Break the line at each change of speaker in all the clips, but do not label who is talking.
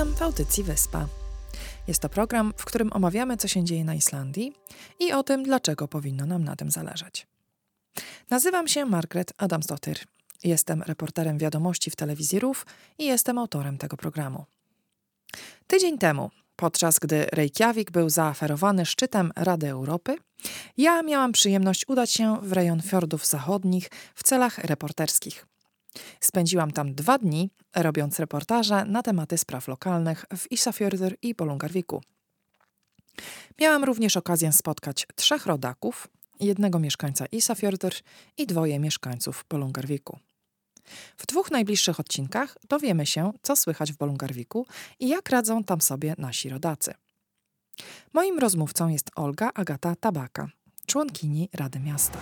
Witam w audycji Wyspa. Jest to program, w którym omawiamy, co się dzieje na Islandii i o tym, dlaczego powinno nam na tym zależeć. Nazywam się Margaret Adamsdottir. Jestem reporterem wiadomości w telewizji RUF i jestem autorem tego programu. Tydzień temu, podczas gdy Reykjavik był zaaferowany szczytem Rady Europy, ja miałam przyjemność udać się w rejon fiordów zachodnich w celach reporterskich. Spędziłam tam dwa dni, robiąc reportaże na tematy spraw lokalnych w Isafjordur i Polungarviku. Miałam również okazję spotkać trzech rodaków, jednego mieszkańca Isafjordur i dwoje mieszkańców Polungarviku. W dwóch najbliższych odcinkach dowiemy się, co słychać w Bolungarwiku i jak radzą tam sobie nasi rodacy. Moim rozmówcą jest Olga Agata Tabaka, członkini Rady Miasta.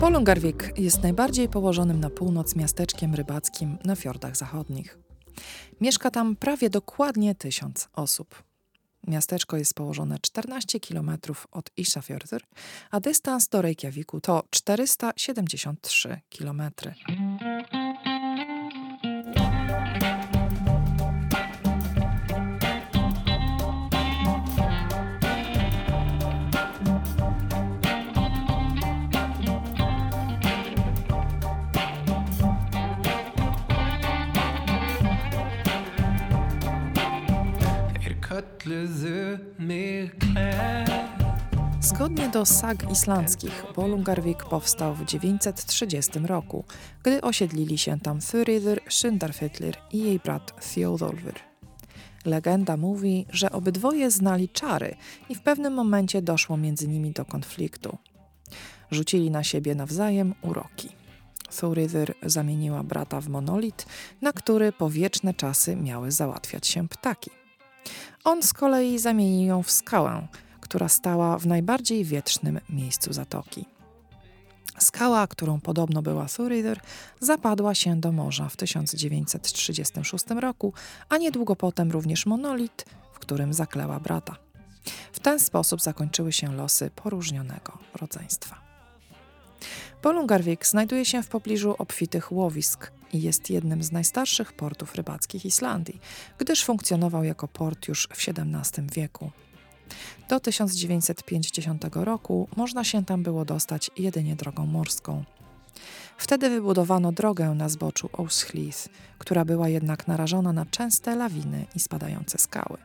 Polungarwik jest najbardziej położonym na północ miasteczkiem rybackim na fiordach zachodnich. Mieszka tam prawie dokładnie tysiąc osób. Miasteczko jest położone 14 km od Isafjordur, a dystans do Reykjaviku to 473 km. Zgodnie do sag islandzkich, Bolungarvik powstał w 930 roku, gdy osiedlili się tam Thuridr Syndarfyllir i jej brat Thjodolfr. Legenda mówi, że obydwoje znali czary i w pewnym momencie doszło między nimi do konfliktu. Rzucili na siebie nawzajem uroki. Thuridr zamieniła brata w monolit, na który po wieczne czasy miały załatwiać się ptaki. On z kolei zamienił ją w skałę, która stała w najbardziej wietrznym miejscu zatoki. Skała, którą podobno była Thuridr, zapadła się do morza w 1936 roku, a niedługo potem również monolit, w którym zakleła brata. W ten sposób zakończyły się losy poróżnionego rodzeństwa. Polungarvik znajduje się w pobliżu obfitych łowisk i jest jednym z najstarszych portów rybackich Islandii, gdyż funkcjonował jako port już w XVII wieku. Do 1950 roku można się tam było dostać jedynie drogą morską. Wtedy wybudowano drogę na zboczu Oushlith, która była jednak narażona na częste lawiny i spadające skały.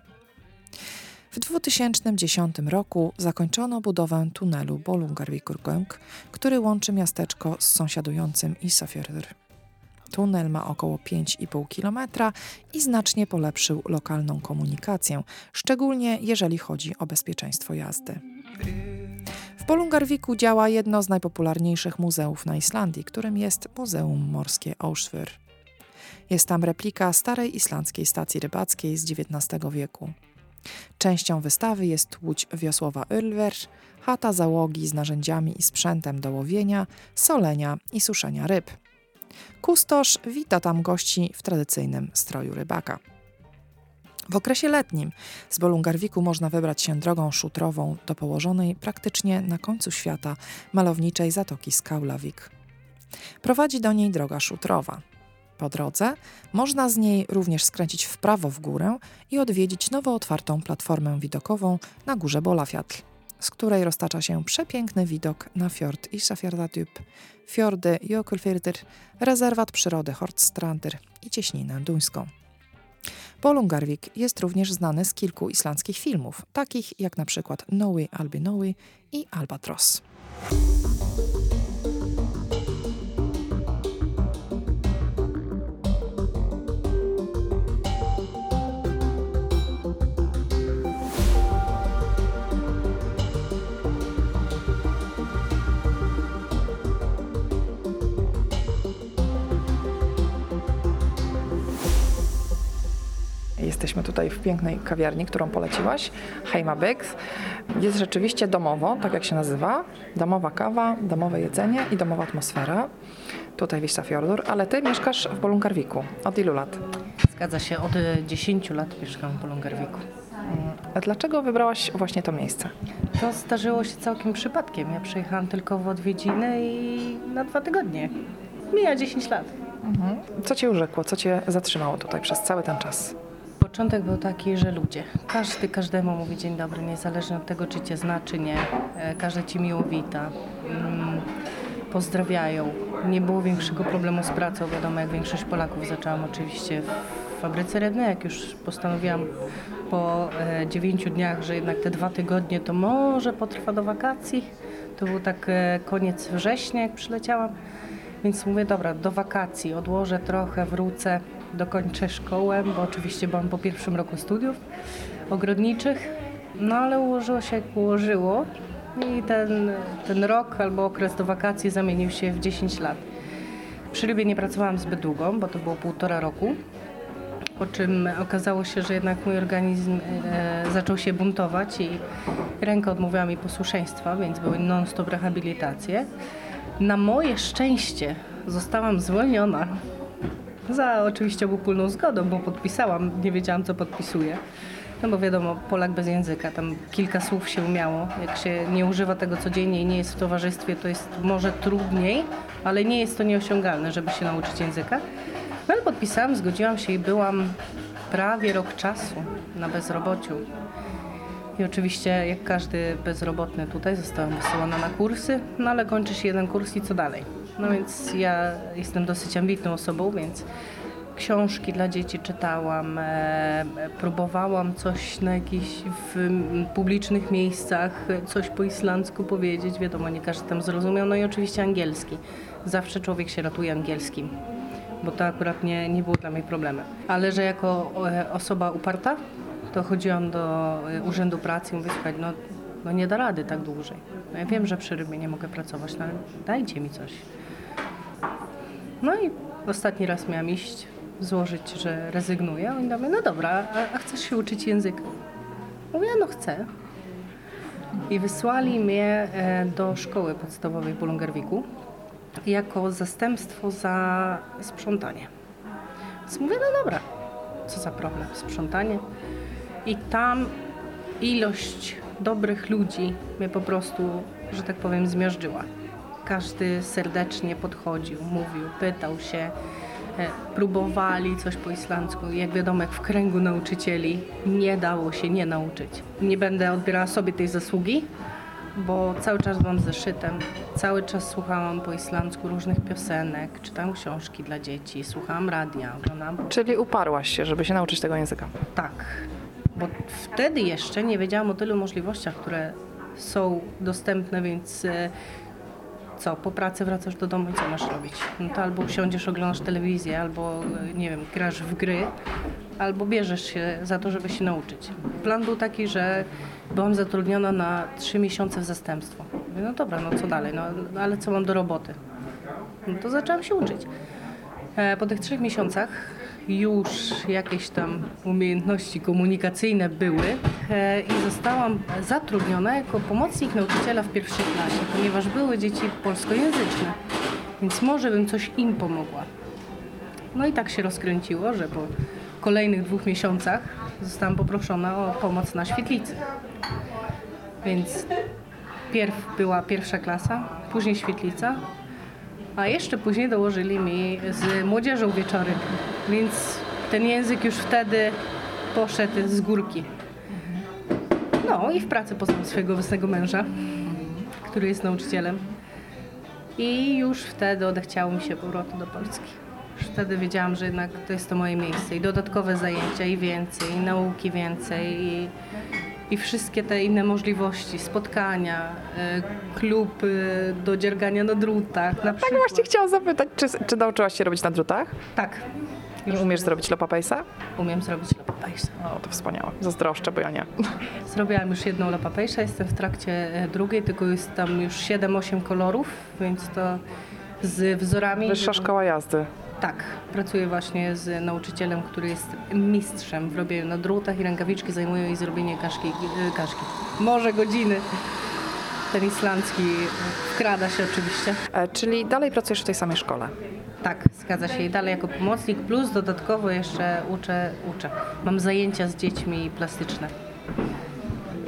W 2010 roku zakończono budowę tunelu Bolungarvikurgöng, który łączy miasteczko z sąsiadującym Isafjordur. Tunel ma około 5,5 km i znacznie polepszył lokalną komunikację, szczególnie jeżeli chodzi o bezpieczeństwo jazdy. W Polungarviku działa jedno z najpopularniejszych muzeów na Islandii, którym jest Muzeum Morskie Auschwitz. Jest tam replika starej islandzkiej stacji rybackiej z XIX wieku. Częścią wystawy jest łódź wiosłowa Ölver, chata załogi z narzędziami i sprzętem do łowienia, solenia i suszenia ryb. Kustosz wita tam gości w tradycyjnym stroju rybaka. W okresie letnim z Bolungarwiku można wybrać się drogą szutrową do położonej praktycznie na końcu świata malowniczej zatoki Skaulawik. Prowadzi do niej droga szutrowa. Po drodze można z niej również skręcić w prawo w górę i odwiedzić nowo otwartą platformę widokową na górze Bolafjatl, z której roztacza się przepiękny widok na fiord Isafjordatyp, fiordy Jökulfjörður, rezerwat przyrody Hortstrandir i cieśninę duńską. Polungarvik jest również znany z kilku islandzkich filmów, takich jak na przykład Nowy Albi Nowy i Albatros. Jesteśmy tutaj w pięknej kawiarni, którą poleciłaś, Heima Biggs. Jest rzeczywiście domowo, tak jak się nazywa. Domowa kawa, domowe jedzenie i domowa atmosfera. Tutaj Wista Fjordur, ale ty mieszkasz w Bolungarwiku. Od ilu lat?
Zgadza się, od 10 lat mieszkam w Bolungarwiku.
A dlaczego wybrałaś właśnie to miejsce?
To zdarzyło się całkiem przypadkiem. Ja przyjechałam tylko w odwiedziny i na dwa tygodnie. Mija 10 lat.
Co cię urzekło? Co cię zatrzymało tutaj przez cały ten czas?
Początek był taki, że ludzie. Każdy każdemu mówi dzień dobry, niezależnie od tego, czy cię zna, czy nie. E, Każdy ci miło wita. Mm, Pozdrawiają. Nie było większego problemu z pracą. Wiadomo, jak większość Polaków zaczęłam oczywiście w fabryce Redne, jak już postanowiłam po e, dziewięciu dniach, że jednak te dwa tygodnie to może potrwa do wakacji. To był tak e, koniec września, jak przyleciałam. Więc mówię, dobra, do wakacji odłożę trochę, wrócę, dokończę szkołę, bo oczywiście byłam po pierwszym roku studiów ogrodniczych. No ale ułożyło się jak ułożyło i ten, ten rok albo okres do wakacji zamienił się w 10 lat. Przy rybie nie pracowałam zbyt długo, bo to było półtora roku. Po czym okazało się, że jednak mój organizm e, zaczął się buntować i ręka odmówiła mi posłuszeństwa, więc były non-stop rehabilitacje. Na moje szczęście zostałam zwolniona. Za oczywiście obopólną zgodą, bo podpisałam, nie wiedziałam co podpisuję. No bo wiadomo, Polak bez języka, tam kilka słów się umiało. Jak się nie używa tego codziennie i nie jest w towarzystwie, to jest może trudniej, ale nie jest to nieosiągalne, żeby się nauczyć języka. No ale podpisałam, zgodziłam się i byłam prawie rok czasu na bezrobociu. I oczywiście, jak każdy bezrobotny tutaj, zostałam wysyłana na kursy, no ale kończy się jeden kurs i co dalej? No więc ja jestem dosyć ambitną osobą, więc książki dla dzieci czytałam, e, próbowałam coś na jakichś w publicznych miejscach, coś po islandzku powiedzieć, wiadomo, nie każdy tam zrozumiał, no i oczywiście angielski. Zawsze człowiek się ratuje angielskim, bo to akurat nie, nie było dla mnie problemem. Ale że jako e, osoba uparta, to chodziłam do e, Urzędu Pracy i mówię, słuchaj, no, no nie da rady tak dłużej. No ja wiem, że przy rybie nie mogę pracować, no ale dajcie mi coś. No i ostatni raz miałam iść, złożyć, że rezygnuję. Oni mówią, no dobra, a, a chcesz się uczyć języka? Mówię, no chcę. I wysłali mnie e, do szkoły podstawowej w Bolungarwiku jako zastępstwo za sprzątanie. Więc mówię, no dobra, co za problem, sprzątanie. I tam ilość dobrych ludzi mnie po prostu, że tak powiem, zmiażdżyła. Każdy serdecznie podchodził, mówił, pytał się, e, próbowali coś po islandzku. Jak wiadomo, jak w kręgu nauczycieli nie dało się nie nauczyć. Nie będę odbierała sobie tej zasługi, bo cały czas byłam zeszytem, cały czas słuchałam po islandzku różnych piosenek, czytałam książki dla dzieci, słuchałam radia, oglądałam
Czyli uparłaś się, żeby się nauczyć tego języka.
tak, bo wtedy jeszcze nie wiedziałam o tylu możliwościach, które są dostępne, więc e, co, po pracy wracasz do domu i co masz robić? No to albo usiądziesz, oglądasz telewizję, albo e, nie wiem, grasz w gry, albo bierzesz się za to, żeby się nauczyć. Plan był taki, że byłam zatrudniona na trzy miesiące w zastępstwo. No dobra, no co dalej, no no ale co mam do roboty? No to zaczęłam się uczyć. E, Po tych trzech miesiącach już jakieś tam umiejętności komunikacyjne były e, i zostałam zatrudniona jako pomocnik nauczyciela w pierwszej klasie, ponieważ były dzieci polskojęzyczne, więc może bym coś im pomogła. No i tak się rozkręciło, że po kolejnych dwóch miesiącach zostałam poproszona o pomoc na świetlicy. Więc pierw była pierwsza klasa, później świetlica, a jeszcze później dołożyli mi z młodzieżą wieczory, więc ten język już wtedy poszedł z górki. No i w pracy poznałam swojego obecnego męża, który jest nauczycielem. I już wtedy odechciało mi się powrotu do Polski. Już wtedy wiedziałam, że jednak to jest to moje miejsce. I dodatkowe zajęcia, i więcej, i nauki więcej, i, i wszystkie te inne możliwości, spotkania, y, klub y, do dziergania na drutach. Na
Tak
przykład.
właśnie chciałam zapytać, czy, czy nauczyłaś się robić na drutach?
Tak.
I umiesz zrobić lopa pace'a?
Umiem zrobić lapapejsa.
O, to wspaniałe. Zazdroszczę, bo ja nie.
Zrobiłam już jedną lapapejsa, jestem w trakcie e, drugiej, tylko jest tam już 7-8 kolorów, więc to z wzorami.
Wyższa szkoła jazdy.
Tak, pracuję właśnie z nauczycielem, który jest mistrzem w robieniu na drutach i rękawiczki zajmują jej zrobienie kaszki, e, kaszki. Może godziny. Ten islandzki wkrada się oczywiście.
E, czyli dalej pracujesz w tej samej szkole.
Tak, zgadza się. I dalej jako pomocnik, plus dodatkowo jeszcze uczę, uczę. Mam zajęcia z dziećmi plastyczne.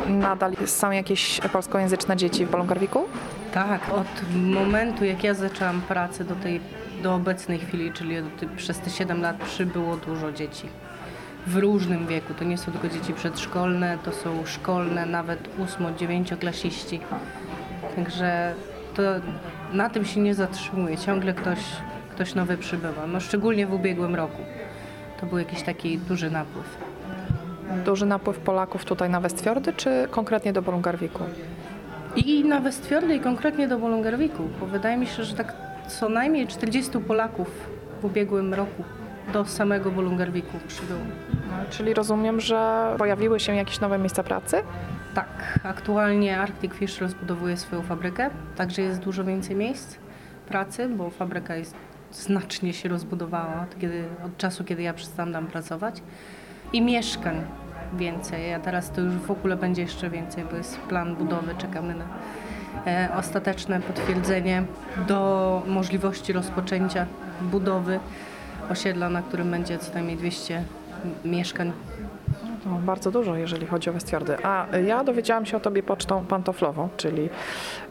Nadal są jakieś polskojęzyczne dzieci w Bolongarwiku?
Tak, od momentu jak ja zaczęłam pracę do tej do obecnej chwili, czyli przez te 7 lat przybyło dużo dzieci. W różnym wieku. To nie są tylko dzieci przedszkolne, to są szkolne, nawet 8-9-klasiści. Także to na tym się nie zatrzymuje. Ciągle ktoś, ktoś nowy przybywa. No szczególnie w ubiegłym roku. To był jakiś taki duży napływ.
Duży napływ Polaków tutaj na Westfiordy, czy konkretnie do Bolungarwiku?
I na Westfiordy i konkretnie do Bolongarwiku, bo wydaje mi się, że tak co najmniej 40 Polaków w ubiegłym roku do samego Bolongarwiku przybyło.
Czyli rozumiem, że pojawiły się jakieś nowe miejsca pracy?
Tak, aktualnie Arctic Fish rozbudowuje swoją fabrykę, także jest dużo więcej miejsc pracy, bo fabryka jest znacznie się rozbudowała od, kiedy, od czasu, kiedy ja przestałam tam pracować. I mieszkań więcej, a teraz to już w ogóle będzie jeszcze więcej, bo jest plan budowy, czekamy na e, ostateczne potwierdzenie do możliwości rozpoczęcia budowy osiedla, na którym będzie co najmniej 200 mieszkań
No, bardzo dużo, jeżeli chodzi o Westfiordy. A y, ja dowiedziałam się o tobie pocztą pantoflową, czyli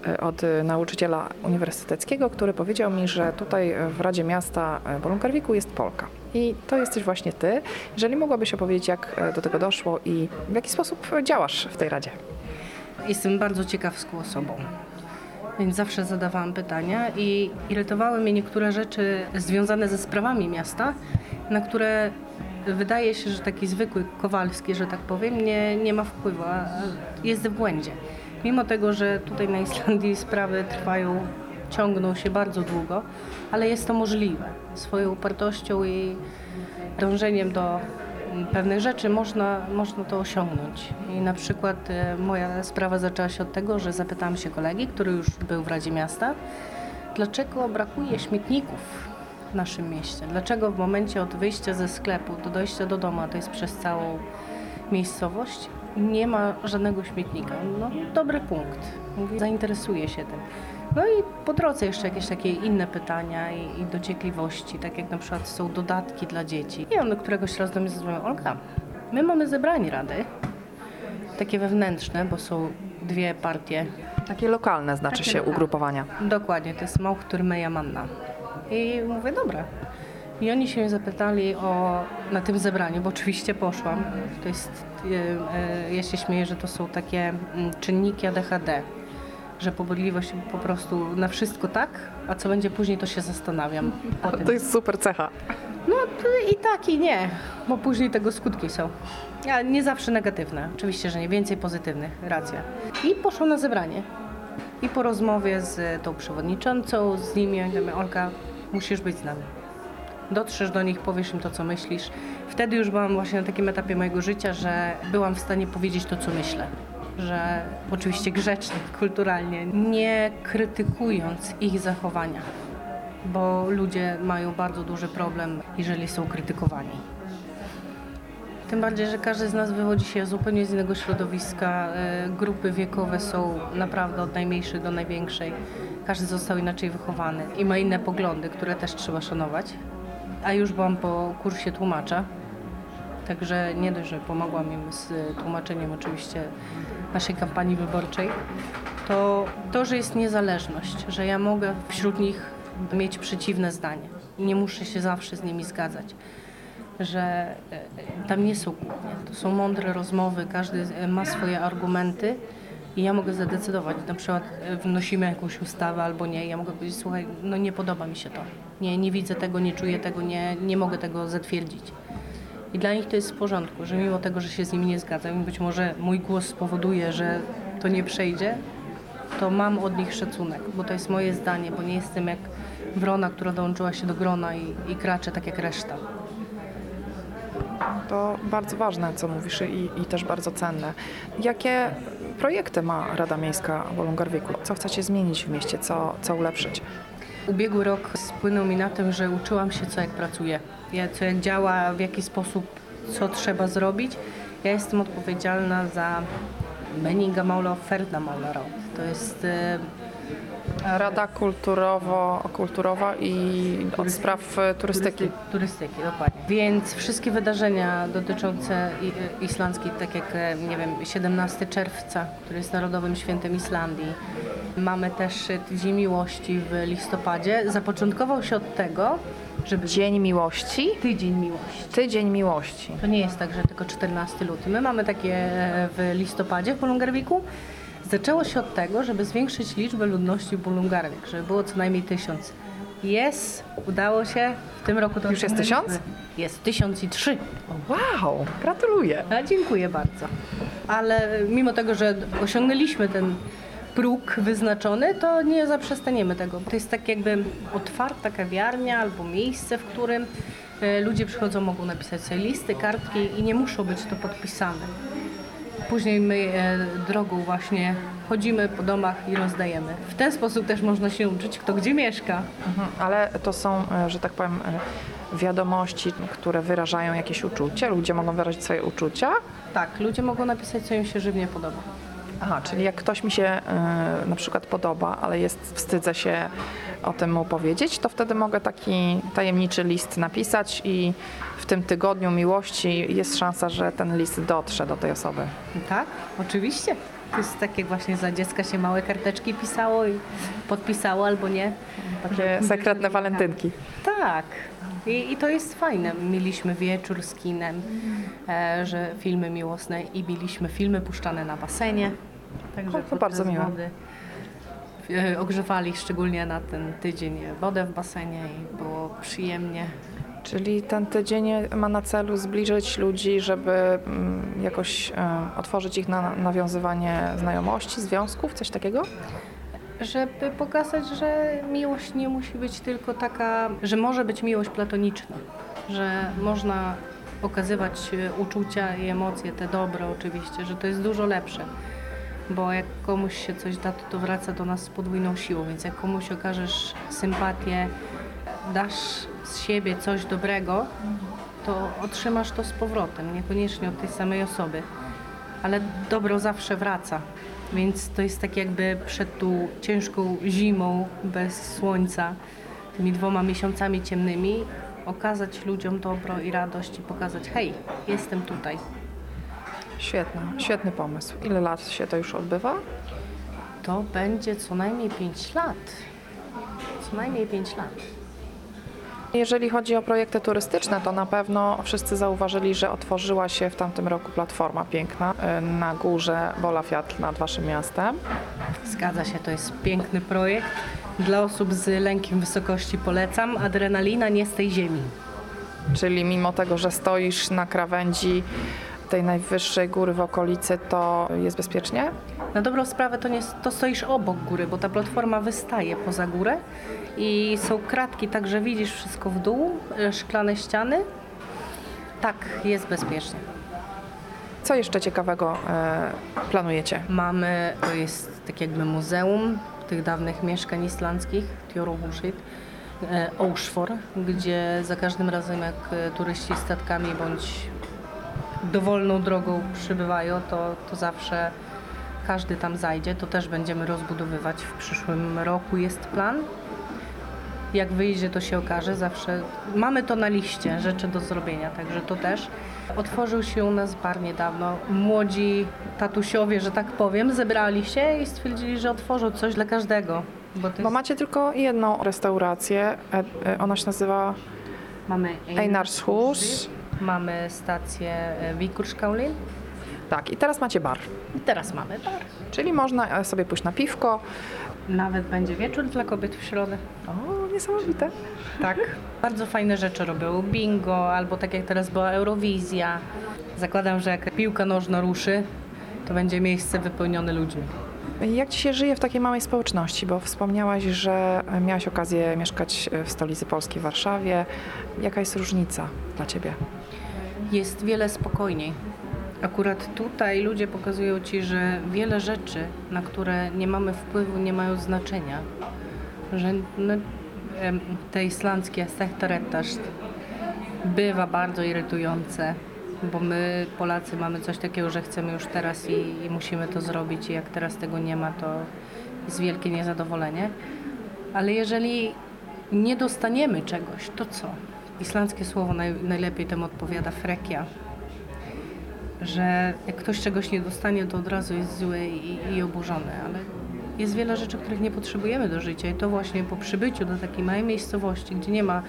y, od y, nauczyciela uniwersyteckiego, który powiedział mi, że tutaj w Radzie Miasta Bolungarwiku jest Polka. I to jesteś właśnie ty. Jeżeli mogłabyś opowiedzieć, jak do tego doszło i w jaki sposób działasz w tej Radzie?
Jestem bardzo ciekawską osobą, więc zawsze zadawałam pytania i irytowały mnie niektóre rzeczy związane ze sprawami miasta, na które wydaje się, że taki zwykły Kowalski, że tak powiem, nie, nie ma wpływu, jest w błędzie. Mimo tego, że tutaj na Islandii sprawy trwają, ciągną się bardzo długo, ale jest to możliwe. Swoją upartością i dążeniem do pewnych rzeczy można, można to osiągnąć. I na przykład e, moja sprawa zaczęła się od tego, że zapytałam się kolegi, który już był w Radzie Miasta, dlaczego brakuje śmietników w naszym mieście. Dlaczego w momencie od wyjścia ze sklepu do dojścia do domu, a to jest przez całą miejscowość, nie ma żadnego śmietnika. No, dobry punkt. Mówię, zainteresuję się tym. No i po drodze jeszcze jakieś takie inne pytania i, i dociekliwości, tak jak na przykład są dodatki dla dzieci. I on do któregoś razu do mnie zadzwonił, Olga, my mamy zebranie rady, takie wewnętrzne, bo są dwie partie
Takie lokalne znaczy
Takie
się
lokalne.
ugrupowania.
Dokładnie, to jest Małchtur Meja Manna. I mówię, dobra. I oni się mnie zapytali o, na tym zebraniu, bo oczywiście poszłam. To jest, e, e, ja się śmieję, że to są takie mm, czynniki ADHD, że pobudliwość po prostu na wszystko tak, a co będzie później, to się zastanawiam.
To jest super cecha.
No i tak i nie, bo później tego skutki są. A nie zawsze negatywne, oczywiście, że nie więcej pozytywnych, racja. I poszłam na zebranie. I po rozmowie z tą przewodniczącą, z nimi, ja mówię, Olka, musisz być z nami. Dotrzesz do nich, powiesz im to, co myślisz. Wtedy już byłam właśnie na takim etapie mojego życia, że byłam w stanie powiedzieć to, co myślę. Że oczywiście grzecznie, kulturalnie, nie krytykując ich zachowania bo ludzie mają bardzo duży problem, jeżeli są krytykowani. Tym bardziej, że każdy z nas wywodzi się zupełnie z innego środowiska. e, Grupy wiekowe są naprawdę od najmniejszej do największej. Każdy został inaczej wychowany i ma inne poglądy, które też trzeba szanować. A już byłam po kursie tłumacza, także nie dość, że pomogłam im z tłumaczeniem oczywiście naszej kampanii wyborczej, to to, że jest niezależność, że ja mogę wśród nich mieć przeciwne zdanie. Nie muszę się zawsze z nimi zgadzać. Że e, tam nie są kłótnie, to są mądre rozmowy, każdy ma swoje argumenty i ja mogę zadecydować. Na przykład e, wnosimy jakąś ustawę albo nie. Ja mogę powiedzieć, słuchaj, no nie podoba mi się to. Nie, nie widzę tego, nie czuję tego, nie, nie mogę tego zatwierdzić. I dla nich to jest w porządku, że mimo tego, że się z nimi nie zgadzam i być może mój głos spowoduje, że to nie przejdzie, to mam od nich szacunek, bo to jest moje zdanie, bo nie jestem jak wrona, która dołączyła się do grona i, i kracze tak jak reszta.
To bardzo ważne, co mówisz i, i też bardzo cenne. Jakie projekty ma Rada Miejska Bolungarwiku? Co chcecie zmienić w mieście? Co, co ulepszyć?
Ubiegły rok spłynął mi na tym, że uczyłam się, co jak pracuję, ja- co jak działa, w jaki sposób, co trzeba zrobić. Ja jestem odpowiedzialna za Meninga Maula Ferda Maula To jest e,
Rada kulturowo, kulturowa i od spraw e, turystyki.
Turystyki, dokładnie. Więc wszystkie wydarzenia dotyczące i- islandzkiej, tak jak, nie wiem, 17 czerwca, który jest Narodowym Świętem Islandii, Mamy też Tydzień Miłości w listopadzie. Zapoczątkował się od tego, żeby...
Dzień Miłości?
Tydzień Miłości.
Tydzień Miłości.
To nie jest tak, że tylko 14 luty. My mamy takie e, w listopadzie w Polungarwiku. Zaczęło się od tego, żeby zwiększyć liczbę ludności w Polungarwik, żeby było co najmniej tysiąc. Jest, udało się. W tym roku to
Już jest tysiąc?
Jest tysiąc i trzy.
Wow, gratuluję.
A, dziękuję bardzo. Ale mimo tego, że osiągnęliśmy ten próg wyznaczony, to nie zaprzestaniemy tego. To jest tak jakby otwarta kawiarnia albo miejsce, w którym e, ludzie przychodzą, mogą napisać sobie listy, kartki i nie muszą być to podpisane. Później my e, drogą właśnie chodzimy po domach i rozdajemy. W ten sposób też można się uczyć, kto gdzie mieszka.
Mhm, ale to są, e, że tak powiem, wiadomości, które wyrażają jakieś uczucie. Ludzie mogą wyrazić swoje uczucia.
Tak, ludzie mogą napisać, co im się żywnie podoba.
Aha, czyli jak ktoś mi się e, na przykład podoba, ale jest, wstydzę się o tym mu powiedzieć, to wtedy mogę taki tajemniczy list napisać i w tym tygodniu miłości jest szansa, że ten list dotrze do tej osoby.
Tak, oczywiście. To jest tak jak właśnie za dziecka się małe karteczki pisało i podpisało albo nie.
Takie sekretne walentynki.
Tak. I, I to jest fajne. Mieliśmy wieczór z kinem, e, że filmy miłosne i mieliśmy filmy puszczane na basenie. Także
O, to bardzo miłe.
wody, e, Ogrzewali szczególnie na ten tydzień wodę w basenie i było przyjemnie.
Czyli ten tydzień ma na celu zbliżyć ludzi, żeby mm, jakoś e, otworzyć ich na nawiązywanie znajomości, związków, coś takiego?
Żeby pokazać, że miłość nie musi być tylko taka, że może być miłość platoniczna, że można okazywać e, uczucia i emocje, te dobre oczywiście, że to jest dużo lepsze. Bo jak komuś się coś da, to, to wraca do nas z podwójną siłą, więc jak komuś okażesz sympatię, dasz z siebie coś dobrego, to otrzymasz to z powrotem, niekoniecznie od tej samej osoby. Ale dobro zawsze wraca. Więc to jest tak jakby przed tą ciężką zimą bez słońca, tymi dwoma miesiącami ciemnymi, okazać ludziom dobro i radość i pokazać, hej, jestem tutaj.
Świetny, świetny pomysł. Ile lat się to już odbywa?
To będzie co najmniej 5 lat. Co najmniej 5 lat.
Jeżeli chodzi o projekty turystyczne, to na pewno wszyscy zauważyli, że otworzyła się w tamtym roku platforma piękna y, na górze Bola Fiatl nad waszym miastem.
Zgadza się, to jest piękny projekt. Dla osób z lękiem wysokości polecam. Adrenalina nie z tej ziemi.
Czyli mimo tego, że stoisz na krawędzi tej najwyższej góry w okolicy, to jest bezpiecznie?
Na dobrą sprawę to, nie, to stoisz obok góry, bo ta platforma wystaje poza górę i są kratki, także widzisz wszystko w dół, e, szklane ściany. Tak, jest bezpiecznie.
Co jeszcze ciekawego e, planujecie?
Mamy, to jest tak jakby muzeum tych dawnych mieszkań islandzkich, Tjoruhusit, Oshfor, gdzie za każdym razem jak e, turyści statkami bądź dowolną drogą przybywają, to, to zawsze każdy tam zajdzie. To też będziemy rozbudowywać w przyszłym roku, jest plan. Jak wyjdzie, to się okaże. Zawsze mamy to na liście rzeczy do zrobienia, także to też. Otworzył się u nas bar niedawno. Młodzi tatusiowie, że tak powiem, zebrali się i stwierdzili, że otworzą coś dla każdego. Bo to
Bo
jest,
macie tylko jedną restaurację, e, e, ona się nazywa
mamy
Einarshus.
Mamy stację e, Wikurskaulin
Tak, i teraz macie bar.
i teraz mamy bar.
Czyli można e, sobie pójść na piwko.
Nawet będzie wieczór dla kobiet w środę.
O, niesamowite.
Tak. Bardzo fajne rzeczy robią. Bingo, albo tak jak teraz była Eurowizja. Zakładam, że jak piłka nożna ruszy, to będzie miejsce wypełnione ludźmi.
Jak ci się żyje w takiej małej społeczności? Bo wspomniałaś, że miałaś okazję mieszkać w stolicy Polski, w Warszawie. Jaka jest różnica dla ciebie?
Jest wiele spokojniej. Akurat tutaj ludzie pokazują ci, że wiele rzeczy, na które nie mamy wpływu, nie mają znaczenia. Że no, te islandzkie sechtaretaszt bywa bardzo irytujące, bo my Polacy mamy coś takiego, że chcemy już teraz i, i musimy to zrobić i jak teraz tego nie ma, to jest wielkie niezadowolenie. Ale jeżeli nie dostaniemy czegoś, to co? Islandzkie słowo naj, najlepiej temu odpowiada frekia. Że jak ktoś czegoś nie dostanie, to od razu jest zły i, i oburzony, ale Jest wiele rzeczy, których nie potrzebujemy do życia i to właśnie po przybyciu do takiej małej miejscowości, gdzie nie ma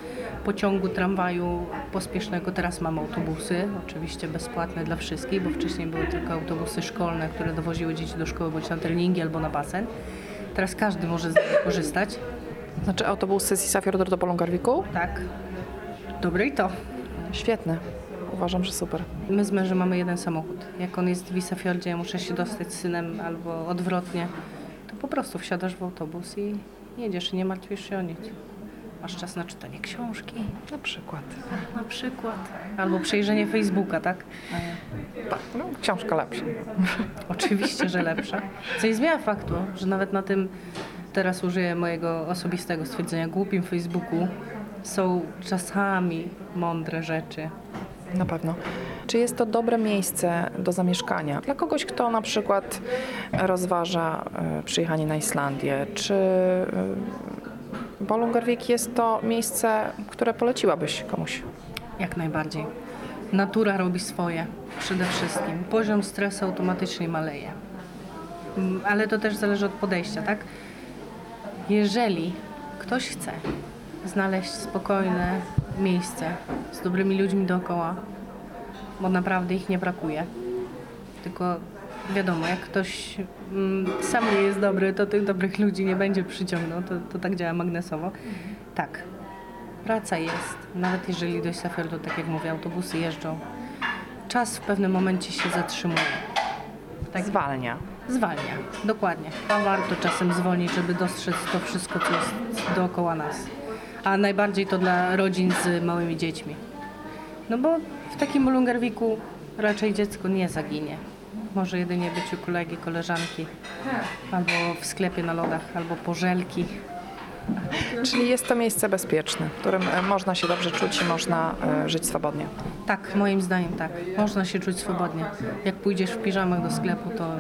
pociągu, tramwaju pospiesznego, teraz mamy autobusy, oczywiście bezpłatne dla wszystkich, bo wcześniej były tylko autobusy szkolne, które dowoziły dzieci do szkoły bądź na treningi albo na basen. Teraz każdy może z nich korzystać.
Znaczy autobusy z Isafjordur do Polongarwiku?
Tak. Dobre i to.
Świetne. Uważam, że super.
My z mężem mamy jeden samochód. Jak on jest w Wisafjordzie, ja muszę się dostać z synem albo odwrotnie, to po prostu wsiadasz w autobus i jedziesz i nie martwisz się o nic. Masz czas na czytanie książki
Na przykład.
na przykład. Albo przejrzenie Facebooka, tak?
Tak, no, książka lepsza.
Oczywiście, że lepsza. Co nie zmienia faktu, że nawet na tym, teraz użyję mojego osobistego stwierdzenia, głupim Facebooku są czasami mądre rzeczy.
Na pewno. Czy jest to dobre miejsce do zamieszkania dla kogoś, kto na przykład rozważa e, przyjechanie na Islandię? Czy e, Bolungarvik jest to miejsce, które poleciłabyś komuś?
Jak najbardziej. Natura robi swoje przede wszystkim. Poziom stresu automatycznie maleje. Mm, Ale to też zależy od podejścia, tak? Jeżeli ktoś chce znaleźć spokojne miejsce z dobrymi ludźmi dookoła, bo naprawdę ich nie brakuje, tylko wiadomo, jak ktoś mm, sam nie jest dobry, to tych dobrych ludzi nie będzie przyciągnął. To, to tak działa magnesowo. Tak, Praca jest, nawet jeżeli do Isafjordu, tak jak mówię, autobusy jeżdżą. Czas w pewnym momencie się zatrzymuje.
Tak. Zwalnia.
Zwalnia, dokładnie. A warto czasem zwolnić, żeby dostrzec to wszystko, co jest dookoła nas. A najbardziej to dla rodzin z małymi dziećmi. No bo w takim Mulungarwiku raczej dziecko nie zaginie. Może jedynie być u kolegi, koleżanki, albo w sklepie na lodach, albo pożelki.
Czyli jest to miejsce bezpieczne, w którym e, można się dobrze czuć i można e, żyć swobodnie.
Tak, moim zdaniem tak. Można się czuć swobodnie. Jak pójdziesz w piżamach do sklepu, to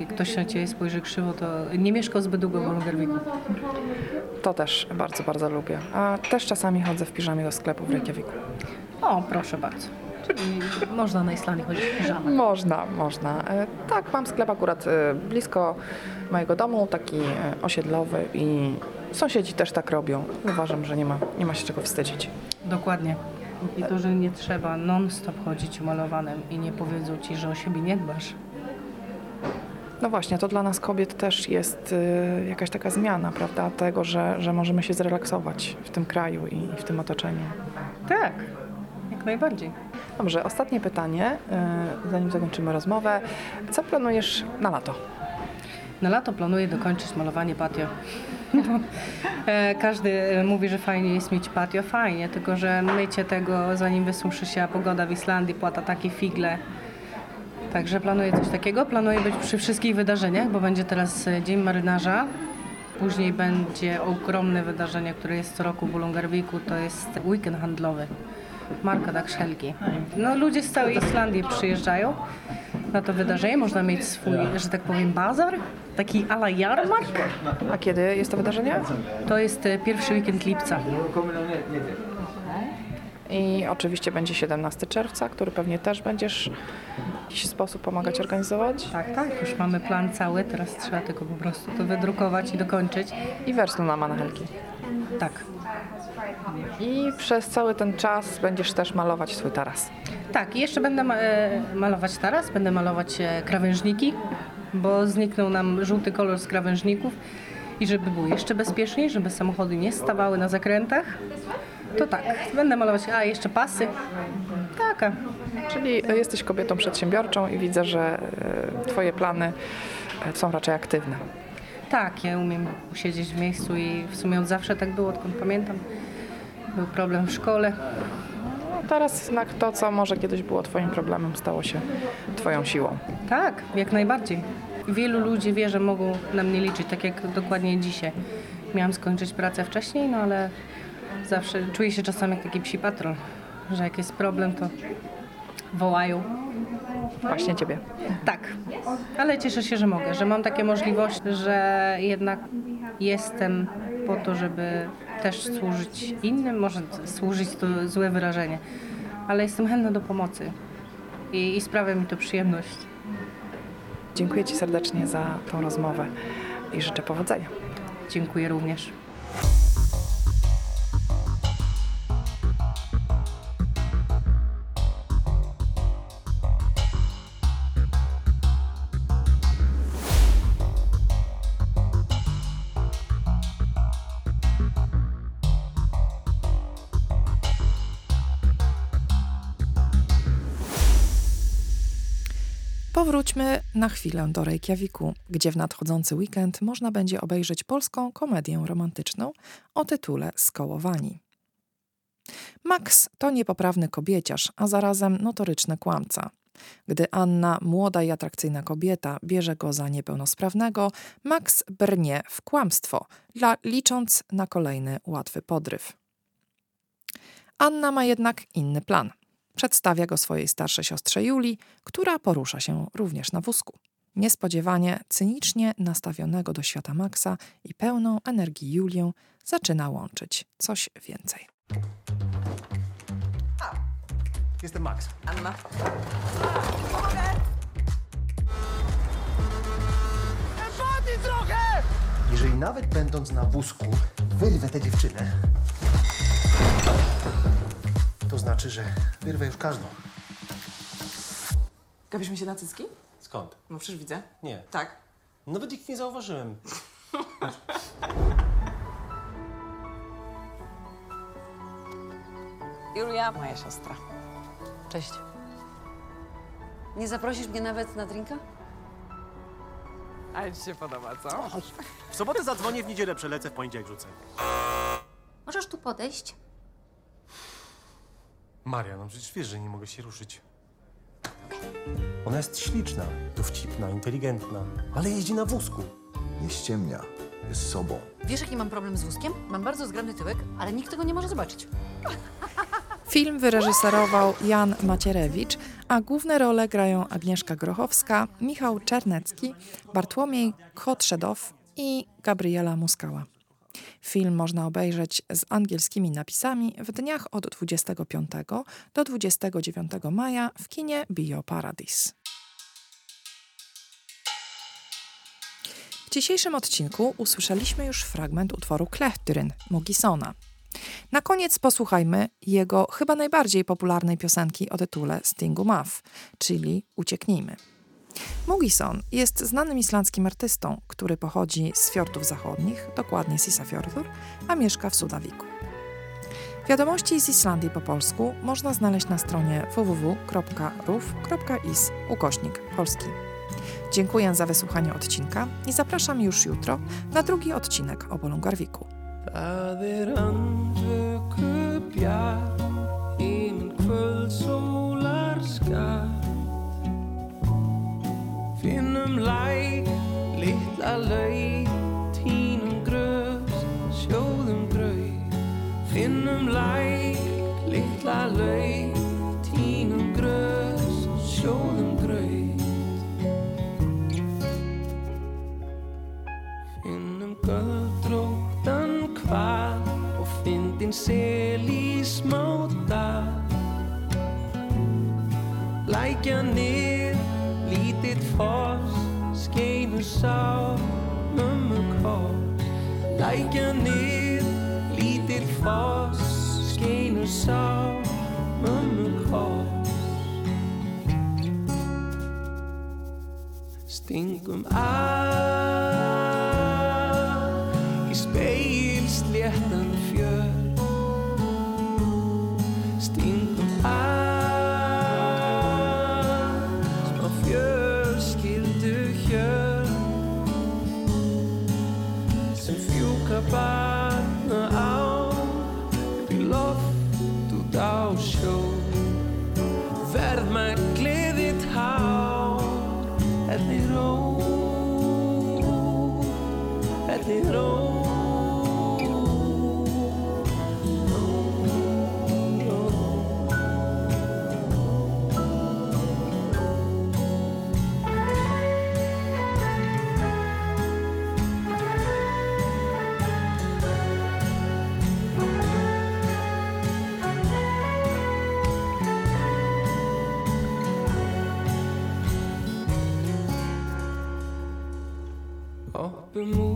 jak ktoś na ciebie spojrzy krzywo, to nie mieszkał zbyt długo w Wolgarwiku.
To też bardzo, bardzo lubię. A też czasami chodzę w piżamie do sklepu w Reykjaviku.
O, proszę bardzo. Czyli można na Islandii chodzić w piżamach.
Można, można. E, Tak, mam sklep akurat e, blisko mojego domu, taki e, osiedlowy i sąsiedzi też tak robią. Uważam, że nie ma, nie ma się czego wstydzić.
Dokładnie. I to, że nie trzeba non-stop chodzić umalowanym i nie powiedzą ci, że o siebie nie dbasz.
No właśnie, to dla nas kobiet też jest e, jakaś taka zmiana, prawda? Tego, że, że możemy się zrelaksować w tym kraju i w tym otoczeniu.
Tak, jak najbardziej.
Dobrze, ostatnie pytanie, e, zanim zakończymy rozmowę. Co planujesz na lato?
Na lato planuję dokończyć malowanie patio. E, Każdy e, mówi, że fajnie jest mieć patio. Fajnie, tylko że mycie tego, zanim wysuszy się, a pogoda w Islandii płata takie figle. Także planuję coś takiego. Planuję być przy wszystkich wydarzeniach, bo będzie teraz e, Dzień Marynarza. Później będzie ogromne wydarzenie, które jest co roku w Ulungarwiku. To jest weekend handlowy. Marka Dakszelki. No, ludzie z całej Islandii przyjeżdżają na to wydarzenie. Można mieć swój, że tak powiem, bazar, taki ala jarmark.
A kiedy jest to wydarzenie?
To jest e, pierwszy weekend lipca.
I oczywiście będzie 17 czerwca, który pewnie też będziesz w jakiś sposób pomagać organizować.
Tak, tak, już mamy plan cały, teraz trzeba tylko po prostu to wydrukować i dokończyć.
I werslu na manachelki.
Tak,
I przez cały ten czas będziesz też malować swój taras.
tak i jeszcze będę e, malować teraz, będę malować e, krawężniki, bo zniknął nam żółty kolor z krawężników i żeby było jeszcze bezpieczniej, żeby samochody nie stawały na zakrętach, to tak, będę malować, a jeszcze pasy, taka,
Czyli jesteś kobietą przedsiębiorczą i widzę, że e, twoje plany e, są raczej aktywne.
Tak, ja umiem siedzieć w miejscu i w sumie od zawsze tak było, odkąd pamiętam. Był problem w szkole.
No, teraz jednak to, co może kiedyś było twoim problemem, stało się twoją siłą.
Tak, jak najbardziej. Wielu ludzi wie, że mogą na mnie liczyć, tak jak dokładnie dzisiaj. Miałam skończyć pracę wcześniej, no ale zawsze czuję się czasami jak taki psi patrol, że jak jest problem, to wołają.
Właśnie ciebie.
Tak, ale cieszę się, że mogę, że mam takie możliwości, że jednak jestem po to, żeby też służyć innym. Może służyć to złe wyrażenie, ale jestem chętna do pomocy i, i sprawia mi to przyjemność.
Dziękuję ci serdecznie za tą rozmowę. i życzę powodzenia.
Dziękuję również.
Powróćmy na chwilę do Reykjaviku, gdzie w nadchodzący weekend można będzie obejrzeć polską komedię romantyczną o tytule Skołowani. Max to niepoprawny kobieciarz, a zarazem notoryczny kłamca. Gdy Anna, młoda i atrakcyjna kobieta, bierze go za niepełnosprawnego, Max brnie w kłamstwo, licząc na kolejny łatwy podryw. Anna ma jednak inny plan – Przedstawia go swojej starszej siostrze Julii, która porusza się również na wózku. Niespodziewanie, cynicznie nastawionego do świata Maxa i pełną energii Julię zaczyna łączyć coś więcej.
A, jestem Max.
Anna.
Empatii trochę! Jeżeli nawet będąc na wózku wyrwę tę dziewczynę, to znaczy, że wyrwę już każdą.
Gapisz mi się na cycki?
Skąd?
No przecież widzę.
Nie.
Tak.
Nawet ich nie zauważyłem.
Julia, moja siostra. Cześć.
Nie zaprosisz mnie nawet na drinka?
Ale ci się podoba, co?
W sobotę zadzwonię, w niedzielę przelecę, w poniedziałek rzucę.
Możesz tu podejść?
Maria, no przecież wiesz, że nie mogę się ruszyć. Ona jest śliczna, dowcipna, inteligentna, ale jeździ na wózku.
Nie ściemnia, jest sobą.
Wiesz, jaki mam problem z wózkiem? Mam bardzo zgrany tyłek, ale nikt tego nie może zobaczyć.
Film wyreżyserował Jan Macierewicz, a główne role grają Agnieszka Grochowska, Michał Czernecki, Bartłomiej Kotrzedow i Gabriela Muskała. Film można obejrzeć z angielskimi napisami w dniach od 25 do 29 maja w kinie Bio Paradis. W dzisiejszym odcinku usłyszeliśmy już fragment utworu Klechtryn Mugisona. Na koniec posłuchajmy jego chyba najbardziej popularnej piosenki o tytule Stingu Muff, czyli Ucieknijmy. Mugison jest znanym islandzkim artystą, który pochodzi z fiordów zachodnich, dokładnie z Isafjordur, a mieszka w Sudawiku. Wiadomości z Islandii po polsku można znaleźć na stronie www.ruf.is ukośnik polski. Dziękuję za wysłuchanie odcinka i zapraszam już jutro na drugi odcinek o Bolungarwiku.
Finnum læk, litla laug, tínum grös, sjóðum grau. Finnum læk, litla laug, tínum grös, sjóðum grau. Finnum göðdróttan hvað og fyndin sel í smáta. Lækja lítill foss skeinu sá mömmu koss lækja nið lítill foss skeinu sá mömmu koss stingum að The moon.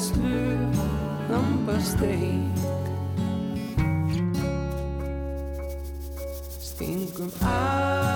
hræðslu lampastein Stingum að